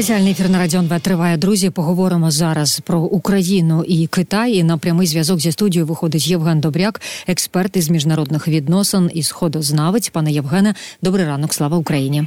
Спеціальний ефір на Радіон 2 триває. Друзі, поговоримо зараз про Україну і Китай. І На прямий зв'язок зі студією виходить Євген Добряк, експерт із міжнародних відносин і сходознавець. Пане Євгене, добрий ранок, слава Україні.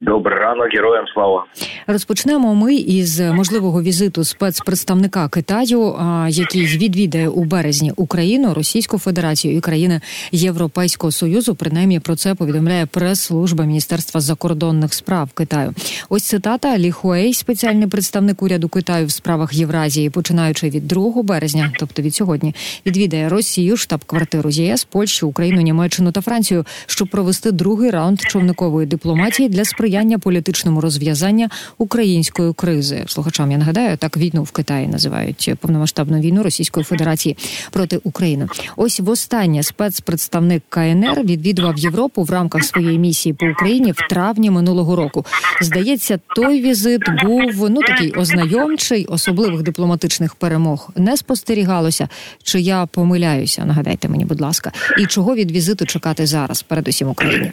Добрий ранок, героям слава розпочнемо. Ми із можливого візиту спецпредставника Китаю, який відвідає у березні Україну, Російську Федерацію і країни Європейського союзу. Принаймні про це повідомляє прес-служба Міністерства закордонних справ Китаю. Ось цитата Лі Хуей, спеціальний представник уряду Китаю в справах Євразії, починаючи від 2 березня, тобто від сьогодні, відвідає Росію, штаб-квартиру ЄС, Польщу, Україну, Німеччину та Францію, щоб провести другий раунд човникової дипломатії для сприяння сприяння політичному розв'язання української кризи. Слухачам я нагадаю, так війну в Китаї називають повномасштабну війну Російської Федерації проти України. Ось востаннє спецпредставник КНР відвідував Європу в рамках своєї місії по Україні в травні минулого року. Здається, той візит був ну такий ознайомчий, особливих дипломатичних перемог не спостерігалося. Чи я помиляюся? Нагадайте мені, будь ласка, і чого від візиту чекати зараз, передусім Україні.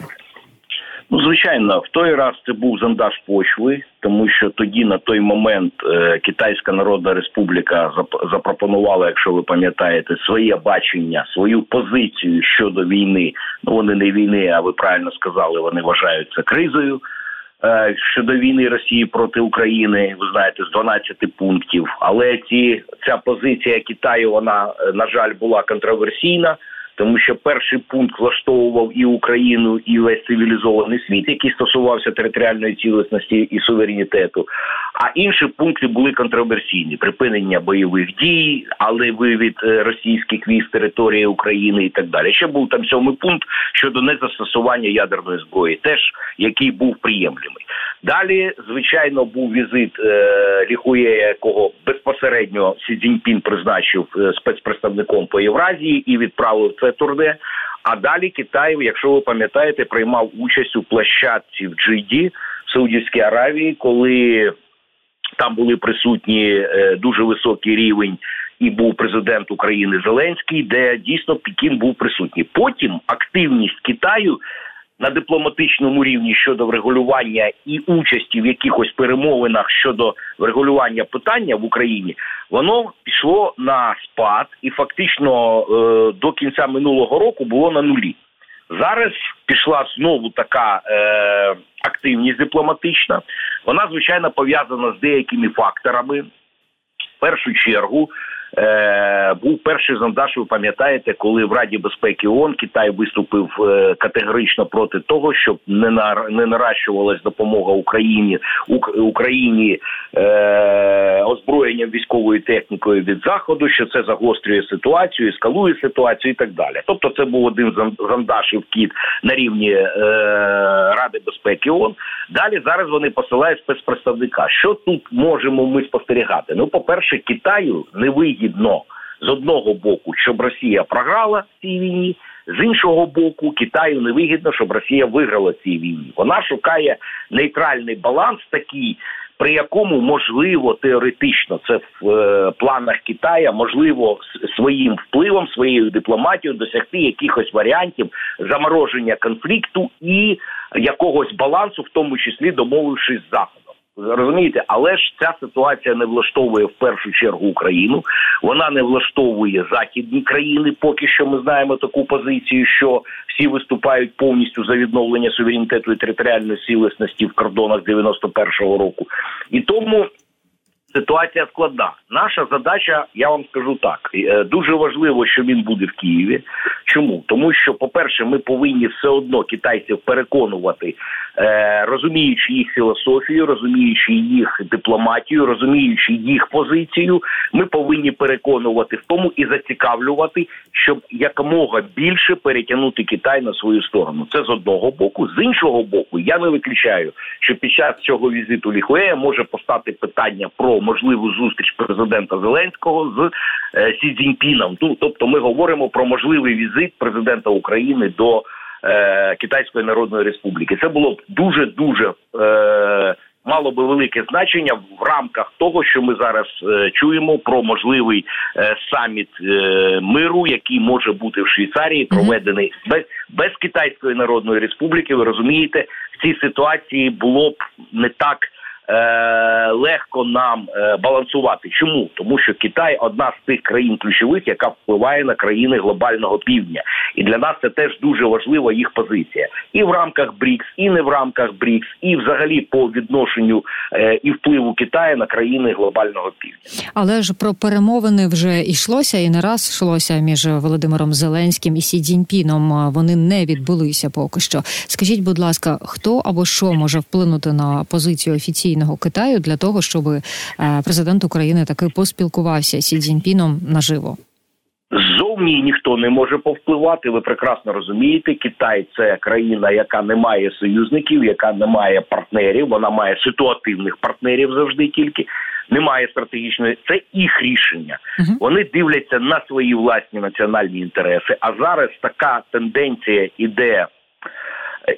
Ну, звичайно, в той раз це був зондаж почви, тому що тоді на той момент е, Китайська Народна Республіка запропонувала, якщо ви пам'ятаєте, своє бачення, свою позицію щодо війни. Ну вони не війни, а ви правильно сказали, вони вважають кризою. Е, щодо війни Росії проти України, ви знаєте, з 12 пунктів. Але ці ця позиція Китаю, вона е, на жаль була контроверсійна тому що перший пункт влаштовував і Україну, і весь цивілізований світ, який стосувався територіальної цілісності і суверенітету. А інші пункти були контроверсійні: припинення бойових дій, але вивід е, російських військ території України і так далі. Ще був там сьомий пункт щодо незастосування ядерної зброї, теж який був приємлемий. Далі, звичайно, був візит е, Ліхує, якого безпосередньо Сі Цзіньпін призначив е, спецпредставником по Євразії і відправив це турне. А далі Китай, якщо ви пам'ятаєте, приймав участь у площадці в Джиді в Саудівській Аравії, коли там були присутні е, дуже високий рівень. І був президент України Зеленський, де дійсно Пекін був присутній. Потім активність Китаю на дипломатичному рівні щодо врегулювання і участі в якихось перемовинах щодо врегулювання питання в Україні, воно пішло на спад, і фактично е, до кінця минулого року було на нулі. Зараз пішла знову така е, активність дипломатична. Вона звичайно пов'язана з деякими факторами. В першу чергу Е, був перший зондаж, ви пам'ятаєте, коли в Раді безпеки ООН Китай виступив е, категорично проти того, щоб не на не наращувалась допомога Україні Україні е, озброєнням військовою технікою від заходу, що це загострює ситуацію, ескалує ситуацію і так далі. Тобто, це був один зондашів кіт на рівні е, Ради безпеки ООН. Далі зараз вони посилають спецпредставника. Що тут можемо ми спостерігати? Ну, по перше, Китаю не вигідно вигідно з одного боку, щоб Росія програла в цій війні. З іншого боку, Китаю не вигідно, щоб Росія виграла цій війні. Вона шукає нейтральний баланс, такий, при якому можливо теоретично це в е, планах Китая можливо своїм впливом, своєю дипломатією досягти якихось варіантів замороження конфлікту і якогось балансу, в тому числі домовившись з заходом. Розумієте, але ж ця ситуація не влаштовує в першу чергу Україну. Вона не влаштовує західні країни. Поки що ми знаємо таку позицію, що всі виступають повністю за відновлення суверенітету і територіальної цілісності в кордонах 91-го року, і тому ситуація складна. Наша задача, я вам скажу так, е, дуже важливо, що він буде в Києві. Чому тому, що, по перше, ми повинні все одно китайців переконувати, розуміючи їх філософію, розуміючи їх дипломатію, розуміючи їх позицію, ми повинні переконувати в тому і зацікавлювати, щоб якомога більше перетягнути Китай на свою сторону. Це з одного боку, з іншого боку, я не виключаю, що під час цього візиту Ліхуея може постати питання про можливу зустріч президента Зеленського з е, Сі Цзіньпіном. Тобто, ми говоримо про можливий візит президента України до е, Китайської Народної Республіки. Це було б дуже дуже. Е, Мало би велике значення в рамках того, що ми зараз е, чуємо про можливий е, саміт е, миру, який може бути в Швейцарії, проведений без без Китайської Народної Республіки. Ви розумієте, в цій ситуації було б не так е, легко нам е, балансувати. Чому тому, що Китай одна з тих країн ключових, яка впливає на країни глобального півдня, і для нас це теж дуже важлива їх позиція, і в рамках БРІКС, і не в рамках БРІКС, і взагалі по відношенню е, і впливу Китаю на країни глобального півдня. Але ж про перемовини вже йшлося і не раз йшлося між Володимиром Зеленським і Сі Цзіньпіном. Вони не відбулися поки що. Скажіть, будь ласка, хто або що може вплинути на позицію офіційного Китаю для того, щоб е, президент України таки поспілкувався з Сі Цзіньпіном наживо? Зовні ніхто не може повпливати. Ви прекрасно розумієте, Китай це країна, яка не має союзників, яка не має партнерів. Вона має ситуативних партнерів завжди тільки немає стратегічної. Це їх рішення. Uh-huh. Вони дивляться на свої власні національні інтереси. А зараз така тенденція іде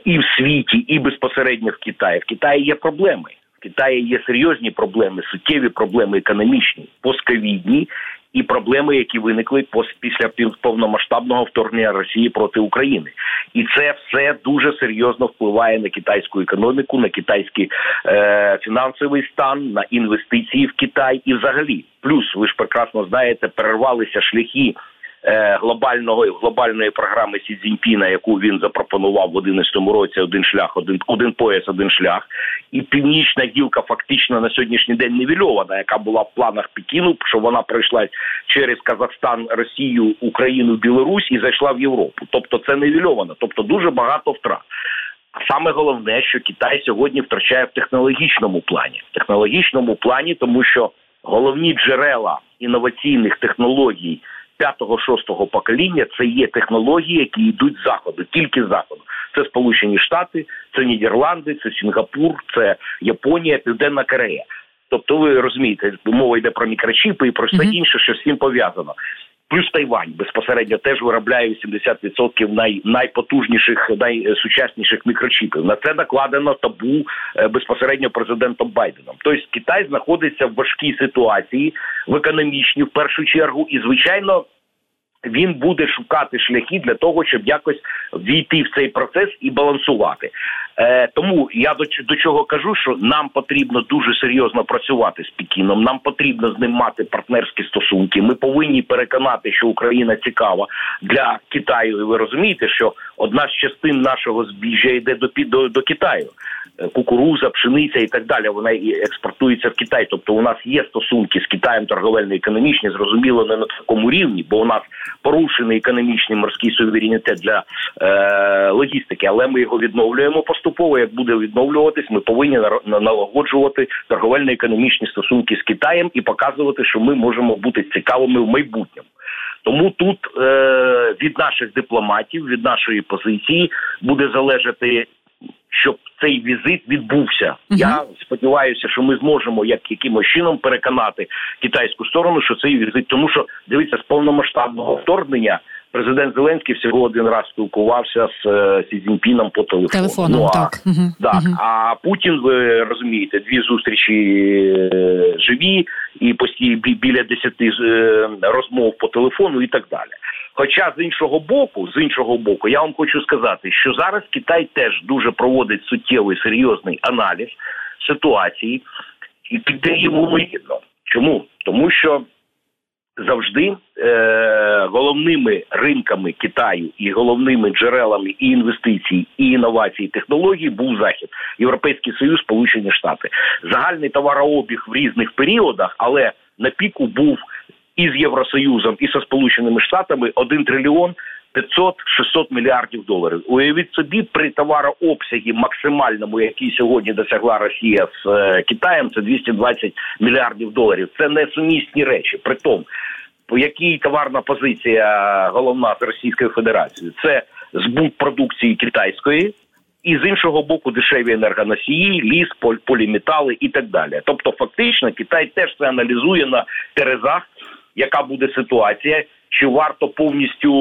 і в світі, і безпосередньо в Китаї. В Китаї є проблеми. В Китаї є серйозні проблеми, суттєві проблеми економічні, постковідні і проблеми, які виникли після повномасштабного вторгнення Росії проти України, і це все дуже серйозно впливає на китайську економіку, на китайський е, фінансовий стан, на інвестиції в Китай і взагалі. Плюс ви ж прекрасно знаєте, перервалися шляхи. Е, глобального глобальної програми Сі Цзіньпіна, яку він запропонував в 11 році. Один шлях, один один пояс, один шлях, і північна гілка фактично на сьогоднішній день невільована, яка була в планах Пекіну, що вона пройшла через Казахстан, Росію, Україну, Білорусь і зайшла в Європу. Тобто це невільовано, тобто дуже багато втрат. А саме головне, що Китай сьогодні втрачає в технологічному плані, в технологічному плані, тому що головні джерела інноваційних технологій п'ятого-шостого покоління це є технології, які йдуть з заходу, тільки з заходу. Це Сполучені Штати, це Нідерланди, це Сінгапур, це Японія, Південна Корея. Тобто, ви розумієте, мова йде про мікрочіпи і про все інше, що з цим пов'язано. Плюс Тайвань безпосередньо теж виробляє 80% най, найпотужніших, найсучасніших мікрочіпів. На це накладено табу е, безпосередньо президентом Байденом. Тобто Китай знаходиться в важкій ситуації в економічній в першу чергу, і звичайно. Він буде шукати шляхи для того, щоб якось війти в цей процес і балансувати. Е, Тому я до до чого кажу, що нам потрібно дуже серйозно працювати з Пекіном. Нам потрібно з ним мати партнерські стосунки. Ми повинні переконати, що Україна цікава для Китаю. І ви розумієте, що одна з частин нашого збіжжя йде до до, до Китаю. Е, кукуруза, пшениця і так далі. Вона і експортується в Китай. Тобто, у нас є стосунки з Китаєм торговельно-економічні, зрозуміло, не на такому рівні, бо у нас порушений економічний морський суверенітет для е, логістики, але ми його відновлюємо поступово. Як буде відновлюватись, ми повинні налагоджувати торговельно-економічні стосунки з Китаєм і показувати, що ми можемо бути цікавими в майбутньому. Тому тут е, від наших дипломатів, від нашої позиції буде залежати щоб цей візит відбувся. Uh-huh. Я сподіваюся, що ми зможемо як якимось чином переконати китайську сторону, що цей візит, тому що дивіться з повномасштабного вторгнення. Президент Зеленський всього один раз спілкувався з е, Сі Цзіньпіном по телефону. Телефоном, ну, а, так. Угу. так. Угу. А Путін, ви розумієте, дві зустрічі е, живі і постійно біля десяти е, розмов по телефону і так далі. Хоча з іншого боку, з іншого боку, я вам хочу сказати, що зараз Китай теж дуже проводить суттєвий серйозний аналіз ситуації, і піде йому вигідно. Чому? Тому що завжди е, головними ринками Китаю і головними джерелами і інвестицій, і інновацій, і технологій був захід, європейський союз, Сполучені Штати, загальний товарообіг в різних періодах, але на піку був і з Євросоюзом, і зі Сполученими Штатами 1 трильйон 500-600 мільярдів доларів. Уявіть собі, при товарообсягі максимальному, який сьогодні досягла Росія з е, Китаєм, це 220 мільярдів доларів. Це несумісні речі. При тому, якій товарна позиція головна з Російською Федерацією, це збут продукції китайської. І з іншого боку, дешеві енергоносії, ліс, поліметали і так далі. Тобто, фактично, Китай теж це аналізує на терезах яка буде ситуація, чи варто повністю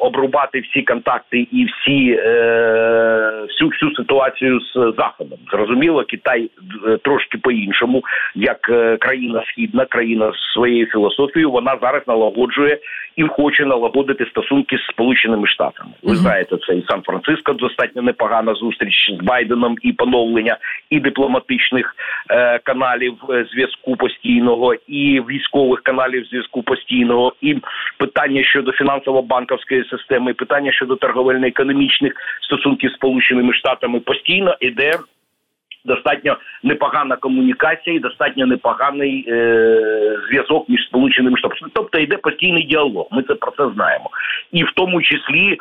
обрубати всі контакти і всі е, всю всю ситуацію з заходом. Зрозуміло, Китай е, трошки по-іншому, як е, країна східна, країна з своєю філософією, вона зараз налагоджує і хоче налагодити стосунки з Сполученими Штатами. Ви mm-hmm. знаєте, це і Сан-Франциско достатньо непогана зустріч з Байденом і поновлення і дипломатичних е, каналів е, зв'язку постійного, і військових каналів зв'язку постійного, і питання щодо фінансово-банковської системи, і питання щодо торговельно-економічних стосунків з Сполученими Штатами постійно іде достатньо непогана комунікація і достатньо непоганий е, зв'язок між сполученими штатами. Тобто йде постійний діалог. Ми це про це знаємо, і в тому числі.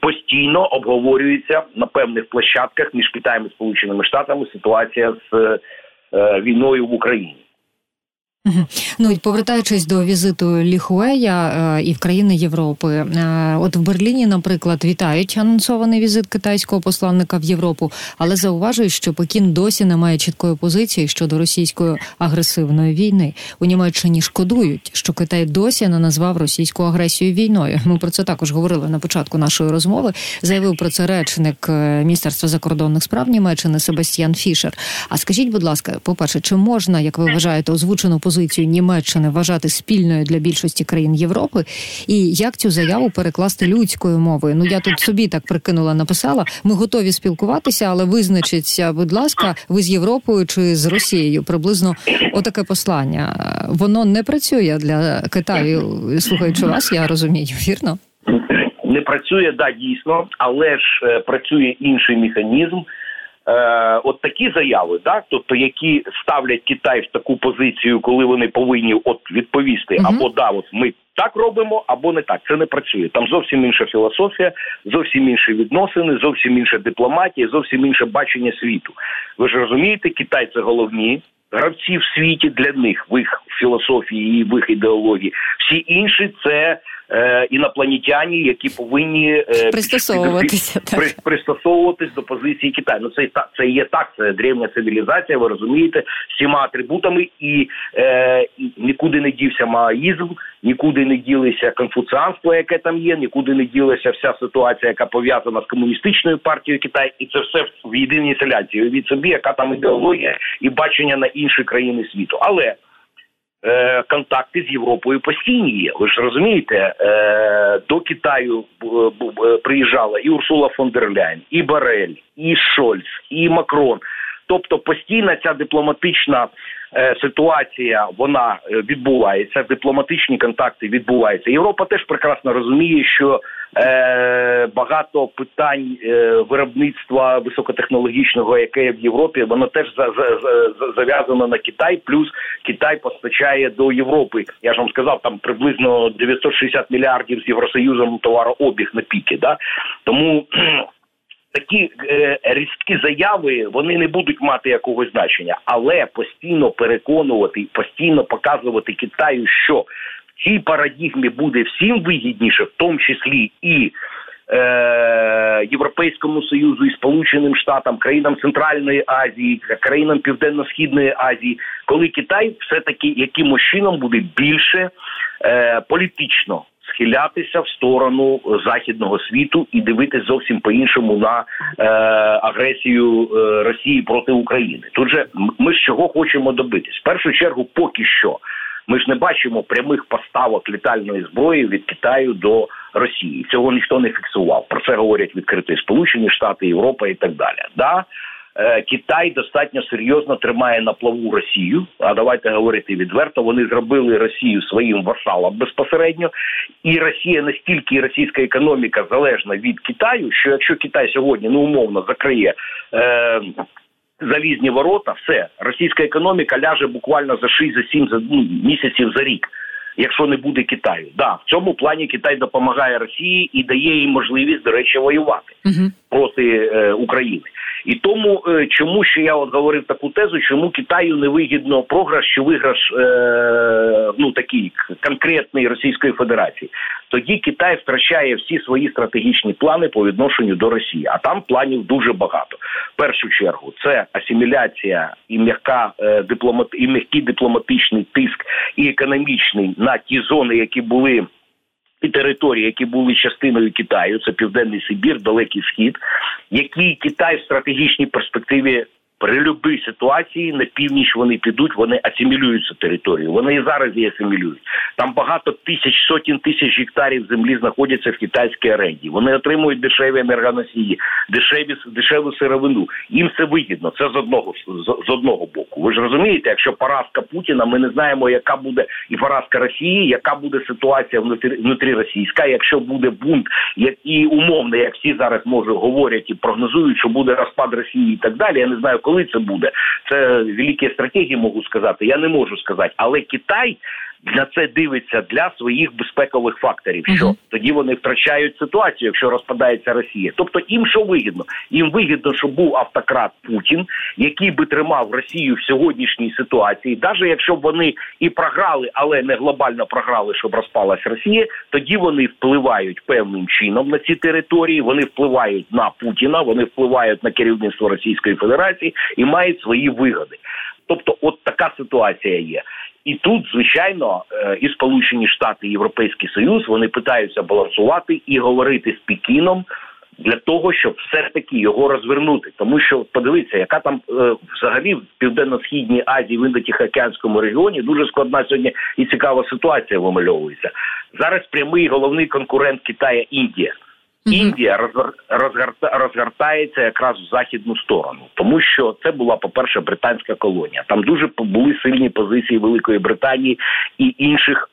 Постійно обговорюється на певних площадках між Китаєм і Сполученими Штатами ситуація з е, війною в Україні. Ну і повертаючись до візиту Ліхуея е, і в країни Європи, е, от в Берліні, наприклад, вітають анонсований візит китайського посланника в Європу, але зауважують, що Пекін досі не має чіткої позиції щодо російської агресивної війни. У Німеччині шкодують, що Китай досі не назвав російську агресію війною. Ми про це також говорили на початку нашої розмови. Заявив про це речник е, міністерства закордонних справ Німеччини Себастьян Фішер. А скажіть, будь ласка, по перше, чи можна, як ви вважаєте, озвучену позицію? Позицію Німеччини вважати спільною для більшості країн Європи, і як цю заяву перекласти людською мовою? Ну я тут собі так прикинула, написала. Ми готові спілкуватися, але визначиться, будь ласка, ви з Європою чи з Росією? Приблизно отаке послання. Воно не працює для Китаю. Слухаючи вас, я розумію, вірно. Не працює да дійсно, але ж е, працює інший механізм е, от такі заяви, так тобто які ставлять Китай в таку позицію, коли вони повинні от відповісти, uh або да, от ми так робимо, або не так. Це не працює. Там зовсім інша філософія, зовсім інші відносини, зовсім інша дипломатія, зовсім інше бачення світу. Ви ж розумієте, Китай це головні. Гравці в світі для них в їх філософії і в їх ідеології. Всі інші це е, інопланетяні, які повинні е, пристосовуватися при, пристосовуватись до позиції Китаю. Ну це це є так. Це древня цивілізація. Ви розумієте, всіма атрибутами, і, е, і нікуди не дівся маоїзм, нікуди не ділися конфуціанство, яке там є, нікуди не ділася вся ситуація, яка пов'язана з комуністичною партією Китаю, і це все в єдиній селянці. Від собі, яка там ідеологія і бачення на інші країни світу, але. Е, контакти з Європою постійні є. Ви ж розумієте, е, до Китаю е, приїжджала і Урсула фон дер Ляйн, і Барель, і Шольц, і Макрон. Тобто постійна ця дипломатична ситуація вона відбувається, дипломатичні контакти відбуваються. Європа теж прекрасно розуміє, що е, багато питань е, виробництва високотехнологічного, яке є в Європі, воно теж за, за, за, зав'язано на Китай. Плюс Китай постачає до Європи. Я ж вам сказав, там приблизно 960 мільярдів з євросоюзом товарообіг на піки. Да? Тому такі е, різкі заяви вони не будуть мати якогось значення, але постійно переконувати, постійно показувати Китаю, що в цій парадігмі буде всім вигідніше, в тому числі і. Е, Європейському союзу і Сполученим Штатам, країнам Центральної Азії, країнам Південно-Східної Азії, коли Китай все таки якимось чином буде більше е, політично схилятися в сторону західного світу і дивитися зовсім по іншому на е, агресію е, Росії проти України. Тут же ми з чого хочемо добитись в першу чергу, поки що. Ми ж не бачимо прямих поставок літальної зброї від Китаю до Росії. Цього ніхто не фіксував. Про це говорять відкриті Сполучені Штати, Європа і так далі. Да, Китай достатньо серйозно тримає на плаву Росію. А давайте говорити відверто. Вони зробили Росію своїм васалом безпосередньо, і Росія настільки і російська економіка залежна від Китаю, що якщо Китай сьогодні ну умовно закриє. Е, Залізні ворота, все російська економіка ляже буквально за 6 за 7 за ну, місяців за рік, якщо не буде Китаю. Да, в цьому плані Китай допомагає Росії і дає їй можливість, до речі, воювати uh проти е, України. І тому е, чому ще я от говорив таку тезу, чому Китаю не вигідно програш чи виграш е, ну такий конкретний Російської Федерації. Тоді Китай втрачає всі свої стратегічні плани по відношенню до Росії, а там планів дуже багато. В першу чергу це асиміляція і м'яка е, дипломат і м'який дипломатичний тиск і економічний на ті зони, які були і території, які були частиною Китаю, це Південний Сибір, Далекий Схід, які Китай в стратегічній перспективі При любій ситуації на північ вони підуть, вони асимілюються територію. Вони і зараз її асимілюють. Там багато тисяч, сотень тисяч гектарів землі знаходяться в китайській аренді. Вони отримують дешеві енергоносії, дешеві дешеву сировину. Їм це вигідно. Це з одного з, з одного боку. Ви ж розумієте, якщо поразка Путіна, ми не знаємо, яка буде і поразка Росії, яка буде ситуація внутрі, внутрі російська. Якщо буде бунт, як і умовно, як всі зараз може говорять і прогнозують, що буде розпад Росії і так далі. Я не знаю коли це буде. Це великі стратегії можу сказати. Я не можу сказати, але Китай на це дивиться для своїх безпекових факторів. Що uh-huh. тоді вони втрачають ситуацію, якщо розпадається Росія. Тобто їм що вигідно? Їм вигідно, щоб був автократ Путін, який би тримав Росію в сьогоднішній ситуації, навіть якщо б вони і програли, але не глобально програли, щоб розпалась Росія. Тоді вони впливають певним чином на ці території. Вони впливають на Путіна, вони впливають на керівництво Російської Федерації і мають свої вигоди. Тобто, от така ситуація є. І тут, звичайно, е, і Сполучені Штати і Європейський Союз вони питаються балансувати і говорити з Пекіном для того, щоб все таки його розвернути. Тому що подивіться, яка там е, взагалі в південно-східній Азії, в Індотихоокеанському регіоні дуже складна сьогодні і цікава ситуація вимальовується. Зараз прямий головний конкурент Китая Індія. Індія розгортається якраз в західну сторону, тому що це була, по перше, британська колонія. Там дуже були сильні позиції Великої Британії і інших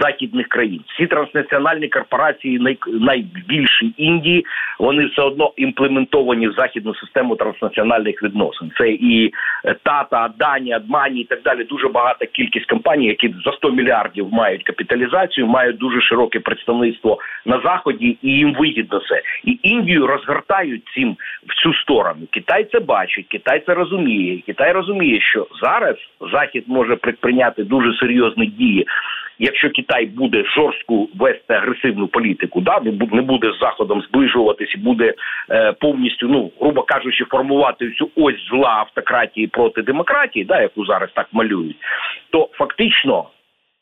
західних країн. Всі транснаціональні корпорації, най, найбільші Індії, вони все одно імплементовані в західну систему транснаціональних відносин. Це і е, Тата, Дані, Адмані і так далі. Дуже багата кількість компаній, які за 100 мільярдів мають капіталізацію, мають дуже широке представництво на заході, і їм вигідно це. І Індію розгортають цим в цю сторону. Китай це бачить, Китай це розуміє. Китай розуміє, що зараз Захід може прийняти дуже серйозні дії якщо Китай буде жорстку вести агресивну політику, да не буде з заходом зближуватись буде е, повністю, ну грубо кажучи, формувати цю ось зла автократії проти демократії, да яку зараз так малюють, то фактично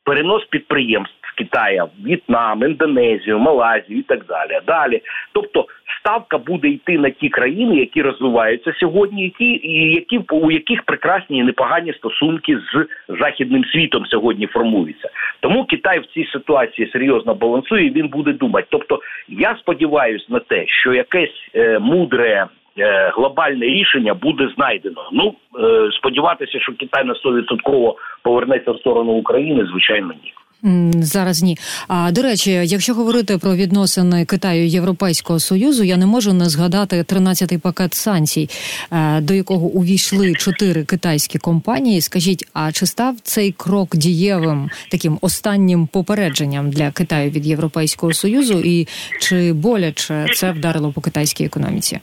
перенос підприємств Китая, В'єтнам, Індонезію, Малайзію і так далі. Далі, тобто ставка буде йти на ті країни, які розвиваються сьогодні, які і які у яких прекрасні і непогані стосунки з західним світом сьогодні формуються. Тому Китай в цій ситуації серйозно балансує. і Він буде думати. Тобто, я сподіваюся на те, що якесь е, мудре. Е, глобальне рішення буде знайдено. Ну е, сподіватися, що Китай на 100% повернеться в сторону України, звичайно, ні. Зараз ні. А до речі, якщо говорити про відносини Китаю і Європейського союзу, я не можу не згадати 13-й пакет санкцій, е, до якого увійшли чотири китайські компанії. Скажіть, а чи став цей крок дієвим таким останнім попередженням для Китаю від Європейського союзу, і чи боляче це вдарило по китайській економіці?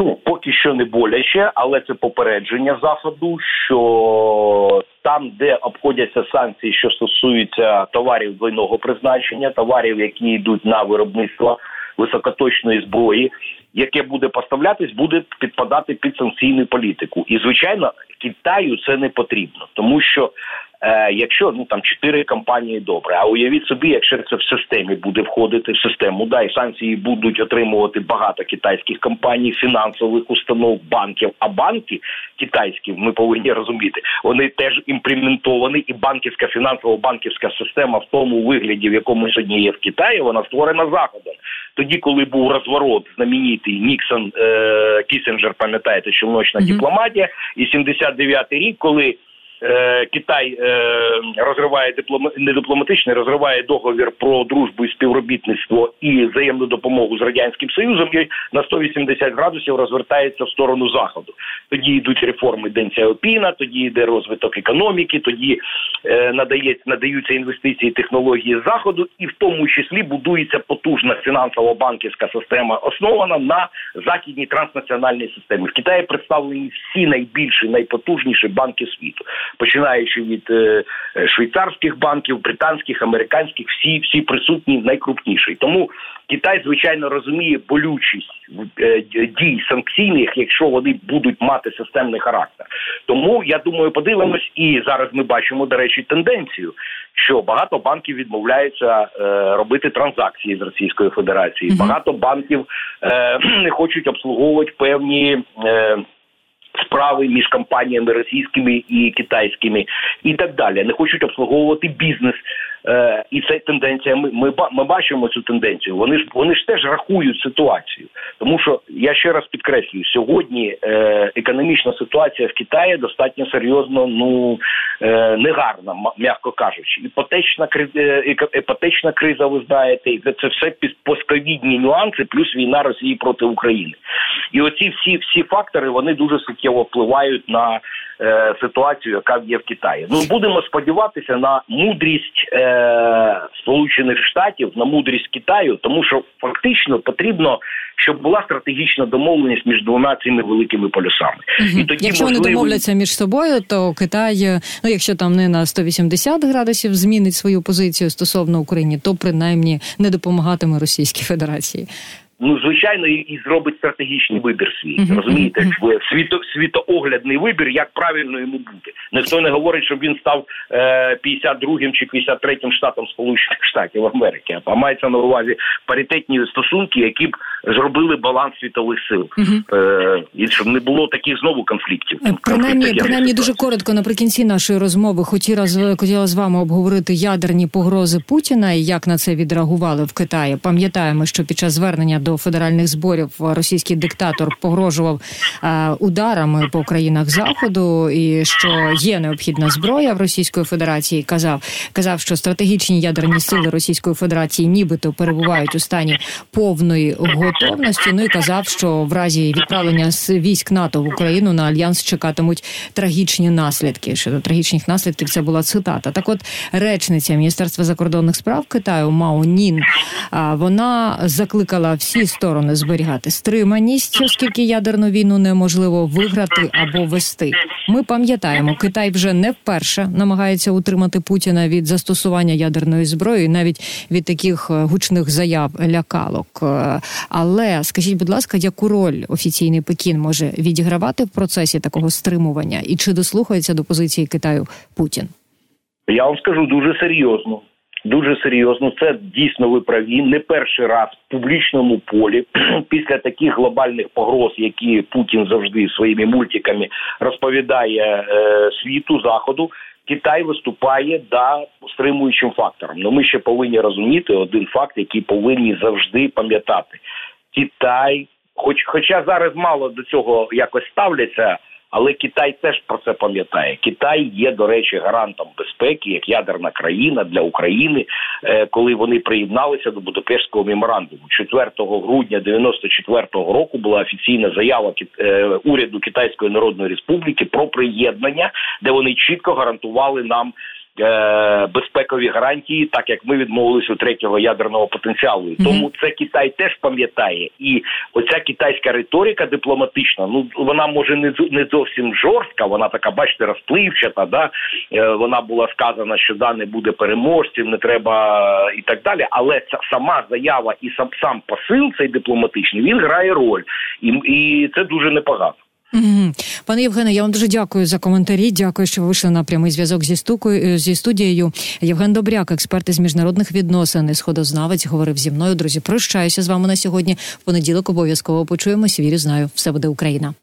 Ну поки що не боляче, але це попередження заходу, що там, де обходяться санкції, що стосуються товарів двойного призначення, товарів, які йдуть на виробництво високоточної зброї, яке буде поставлятись, буде підпадати під санкційну політику. І звичайно, Китаю це не потрібно, тому що якщо ну там чотири компанії добре, а уявіть собі, якщо це в системі буде входити в систему, да і санкції будуть отримувати багато китайських компаній, фінансових установ, банків. А банки китайські, ми повинні розуміти, вони теж імплементовані, і банківська фінансово-банківська система в тому вигляді, в якому сьогодні є в Китаї, вона створена заходом. Тоді, коли був розворот, знаменитий Ніксон е, Кісінджер, пам'ятаєте, що ночна mm-hmm. дипломатія, і 79-й рік, коли Е, Китай е, розриває диплом... не дипломатичний, розриває договір про дружбу і співробітництво і взаємну допомогу з радянським союзом і на 180 градусів розвертається в сторону заходу. Тоді йдуть реформи Ден Сяопіна, тоді йде розвиток економіки, тоді е, надається надаються інвестиції, технології заходу, і в тому числі будується потужна фінансово-банківська система, основана на західній транснаціональній системі. В Китаї представлені всі найбільші найпотужніші банки світу починаючи від е, швейцарських банків, британських, американських, всі всі присутні найкрупніші. Тому Китай звичайно розуміє болючість е, дій санкційних, якщо вони будуть мати системний характер. Тому я думаю, подивимось, і зараз ми бачимо до речі тенденцію, що багато банків відмовляються е, робити транзакції з Російською Федерацією. Багато банків е, не хочуть обслуговувати певні. Е, справи між компаніями російськими і китайськими, і так далі. Не хочуть обслуговувати бізнес. Е, І це тенденція. Ми ми ми бачимо цю тенденцію. Вони ж вони ж теж рахують ситуацію, тому що я ще раз підкреслюю, сьогодні е, економічна ситуація в Китаї достатньо серйозно, ну е, негарна, м'яко кажучи. Іпотечна е, іпотечна криза, ви знаєте, і це все постковідні нюанси, плюс війна Росії проти України. І оці всі всі фактори вони дуже суттєво впливають на е, ситуацію, яка є в Китаї. Ну будемо сподіватися на мудрість е, Сполучених Штатів, на мудрість Китаю, тому що фактично потрібно. Щоб була стратегічна домовленість між двома цими великими полюсами, угу. і тоді якщо можливо... вони домовляться між собою, то Китай, ну якщо там не на 180 градусів змінить свою позицію стосовно України, то принаймні не допомагатиме Російській Федерації ну звичайно і, і зробить стратегічний вибір свій. Mm-hmm. Розумієте, світо світооглядний вибір, як правильно йому бути. Ніхто не говорить, щоб він став е, 52-м чи 53-м штатом Сполучених Штатів Америки, а мається на увазі паритетні стосунки, які б зробили баланс світових сил, mm-hmm. е, і щоб не було таких знову конфліктів. Е, принаймні, принаймні дуже коротко наприкінці нашої розмови хотіла з хотіла з вами обговорити ядерні погрози Путіна і як на це відреагували в Китаї. Пам'ятаємо, що під час звернення до до федеральних зборів російський диктатор погрожував е, ударами по країнах заходу, і що є необхідна зброя в Російської Федерації. Казав, казав, що стратегічні ядерні сили Російської Федерації, нібито перебувають у стані повної готовності. Ну і казав, що в разі відправлення військ НАТО в Україну на альянс чекатимуть трагічні наслідки. Щодо трагічних наслідків це була цитата. Так, от речниця Міністерства закордонних справ Китаю Мао Нін вона закликала всі всі сторони зберігати стриманість, оскільки ядерну війну неможливо виграти або вести. Ми пам'ятаємо, Китай вже не вперше намагається утримати Путіна від застосування ядерної зброї, навіть від таких е, гучних заяв лякалок. Е, але скажіть, будь ласка, яку роль офіційний Пекін може відігравати в процесі такого стримування, і чи дослухається до позиції Китаю Путін? Я вам скажу дуже серйозно. Дуже серйозно, це дійсно ви праві. Не перший раз в публічному полі після таких глобальних погроз, які Путін завжди своїми мультиками розповідає е, світу заходу. Китай виступає да стримуючим фактором. Ну ми ще повинні розуміти один факт, який повинні завжди пам'ятати: Китай, хоч, хоча зараз мало до цього якось ставляться. Але Китай теж про це пам'ятає. Китай є, до речі, гарантом безпеки як ядерна країна для України, е, коли вони приєдналися до Будапештського меморандуму. 4 грудня 94-го року була офіційна заява е, уряду Китайської Народної Республіки про приєднання, де вони чітко гарантували нам безпекові гарантії, так як ми відмовилися у третього ядерного потенціалу. Mm-hmm. Тому це Китай теж пам'ятає, і оця китайська риторика дипломатична, ну вона може не не зовсім жорстка, вона така, бачите, розпливчата. Да е, вона була сказана, що да не буде переможців, не треба і так далі. Але ця сама заява і сам сам посил цей дипломатичний він грає роль, і, і це дуже непогано. Пане Євгене, я вам дуже дякую за коментарі. Дякую, що ви вийшли на прямий зв'язок зі стукою зі студією. Євген Добряк, експерт із міжнародних відносин і сходознавець, говорив зі мною. Друзі, прощаюся з вами на сьогодні. В понеділок обов'язково почуємось. Вірю, знаю, все буде Україна.